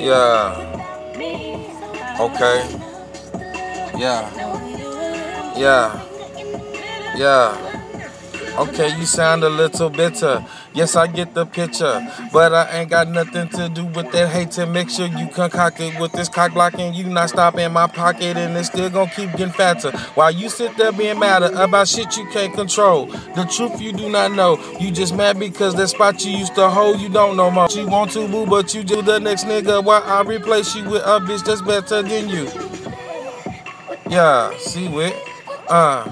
Yeah. Okay. Yeah. Yeah. Yeah. Okay, you sound a little bitter. Yes, I get the picture. But I ain't got nothing to do with that hate to make sure you concocted with this cock blocking. You not stopping my pocket and it's still gonna keep getting fatter. While you sit there being mad about shit you can't control. The truth you do not know. You just mad because that spot you used to hold you don't know more. You want to boo, but you do the next nigga. Why I replace you with a bitch that's better than you. Yeah, see with uh